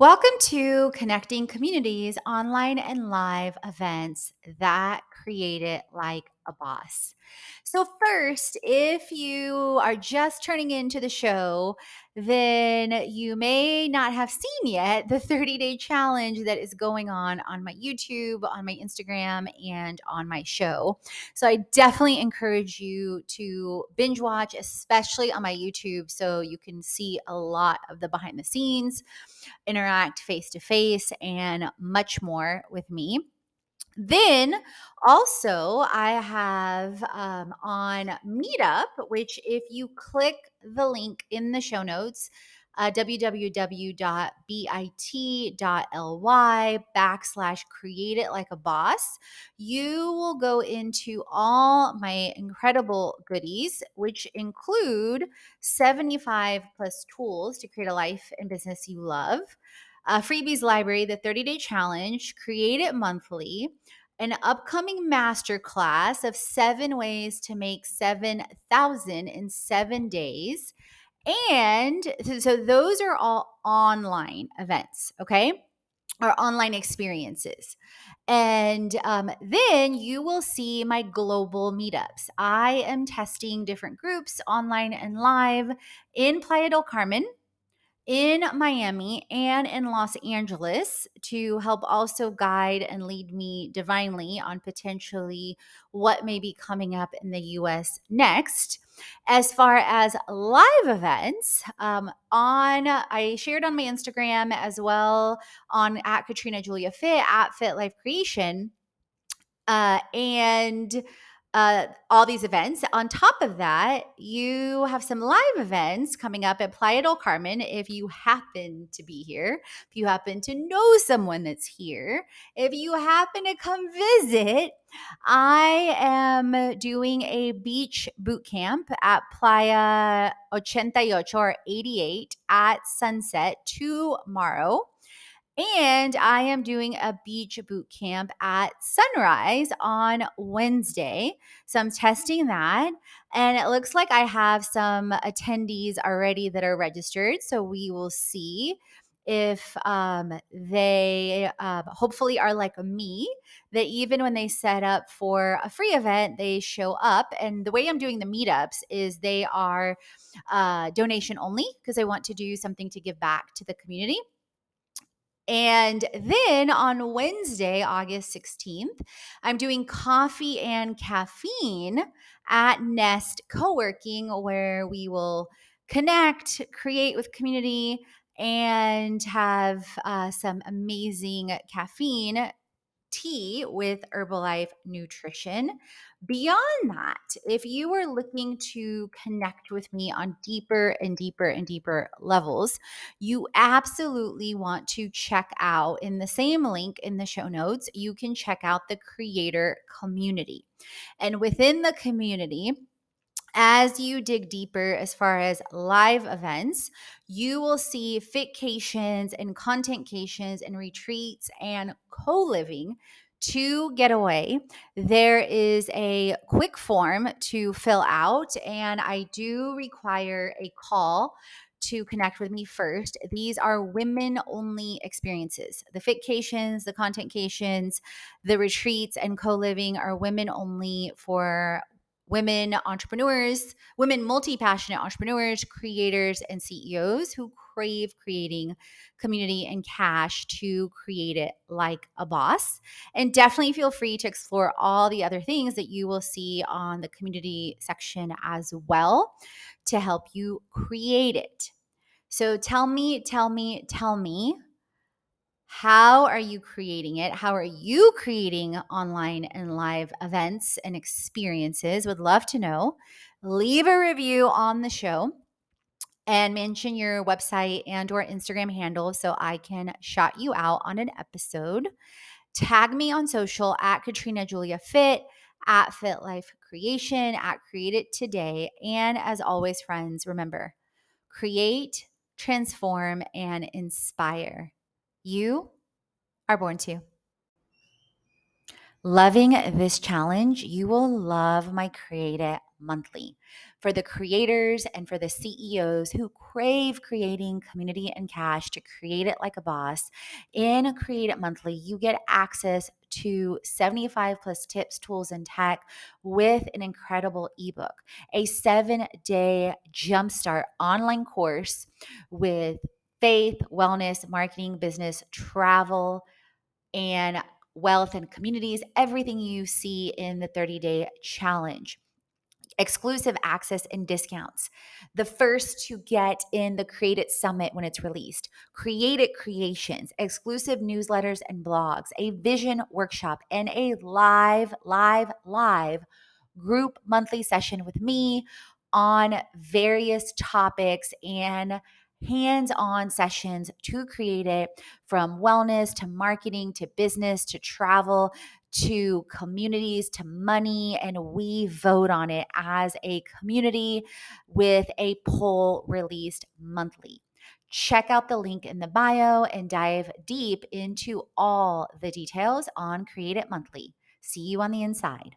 Welcome to Connecting Communities online and live events that create it like a boss. So, first, if you are just turning into the show, then you may not have seen yet the 30 day challenge that is going on on my YouTube, on my Instagram, and on my show. So, I definitely encourage you to binge watch, especially on my YouTube, so you can see a lot of the behind the scenes, interact face to face, and much more with me. Then also, I have um, on Meetup, which if you click the link in the show notes, uh, www.bit.ly backslash create it like a boss, you will go into all my incredible goodies, which include 75 plus tools to create a life and business you love uh, freebies library, the 30 day challenge, create it monthly, an upcoming masterclass of seven ways to make 7,000 in seven days. And so those are all online events, okay? Or online experiences. And um, then you will see my global meetups. I am testing different groups online and live in Playa del Carmen in Miami and in Los Angeles to help also guide and lead me divinely on potentially what may be coming up in the US next. As far as live events, um, on I shared on my Instagram as well on at Katrina Julia Fit at Fit Life Creation. Uh, and uh, all these events. On top of that, you have some live events coming up at Playa del Carmen. If you happen to be here, if you happen to know someone that's here, if you happen to come visit, I am doing a beach boot camp at Playa 88 or 88 at sunset tomorrow. And I am doing a beach boot camp at sunrise on Wednesday. So I'm testing that. And it looks like I have some attendees already that are registered. So we will see if um, they uh, hopefully are like me, that even when they set up for a free event, they show up. And the way I'm doing the meetups is they are uh, donation only because I want to do something to give back to the community. And then on Wednesday, August 16th, I'm doing coffee and caffeine at Nest Co-working where we will connect, create with community, and have uh, some amazing caffeine tea with Herbalife Nutrition. Beyond that, if you are looking to connect with me on deeper and deeper and deeper levels, you absolutely want to check out in the same link in the show notes, you can check out the creator community. And within the community, as you dig deeper as far as live events, you will see fitcations and contentcations and retreats and co-living to get away. There is a quick form to fill out, and I do require a call to connect with me first. These are women only experiences. The fitcations, the contentcations, the retreats, and co living are women only for women entrepreneurs, women multi passionate entrepreneurs, creators, and CEOs who crave creating community and cash to create it like a boss. And definitely feel free to explore all the other things that you will see on the community section as well to help you create it. So tell me, tell me, tell me how are you creating it? How are you creating online and live events and experiences? Would love to know. Leave a review on the show and mention your website and or Instagram handle so I can shout you out on an episode. Tag me on social at Katrina Julia Fit, at Fit Life Creation, at Create It Today. And as always, friends, remember create, transform, and inspire. You are born to. Loving this challenge, you will love my Create It monthly for the creators and for the CEOs who crave creating community and cash to create it like a boss. In Create It Monthly, you get access to 75 plus tips, tools, and tech with an incredible ebook, a seven day jumpstart online course with faith, wellness, marketing, business, travel, and wealth and communities, everything you see in the 30 day challenge. Exclusive access and discounts. The first to get in the Create It Summit when it's released, Create It Creations, exclusive newsletters and blogs, a vision workshop, and a live, live, live group monthly session with me on various topics and hands on sessions to create it from wellness to marketing to business to travel to communities to money. And we vote on it as a community with a poll released monthly. Check out the link in the bio and dive deep into all the details on Create It Monthly. See you on the inside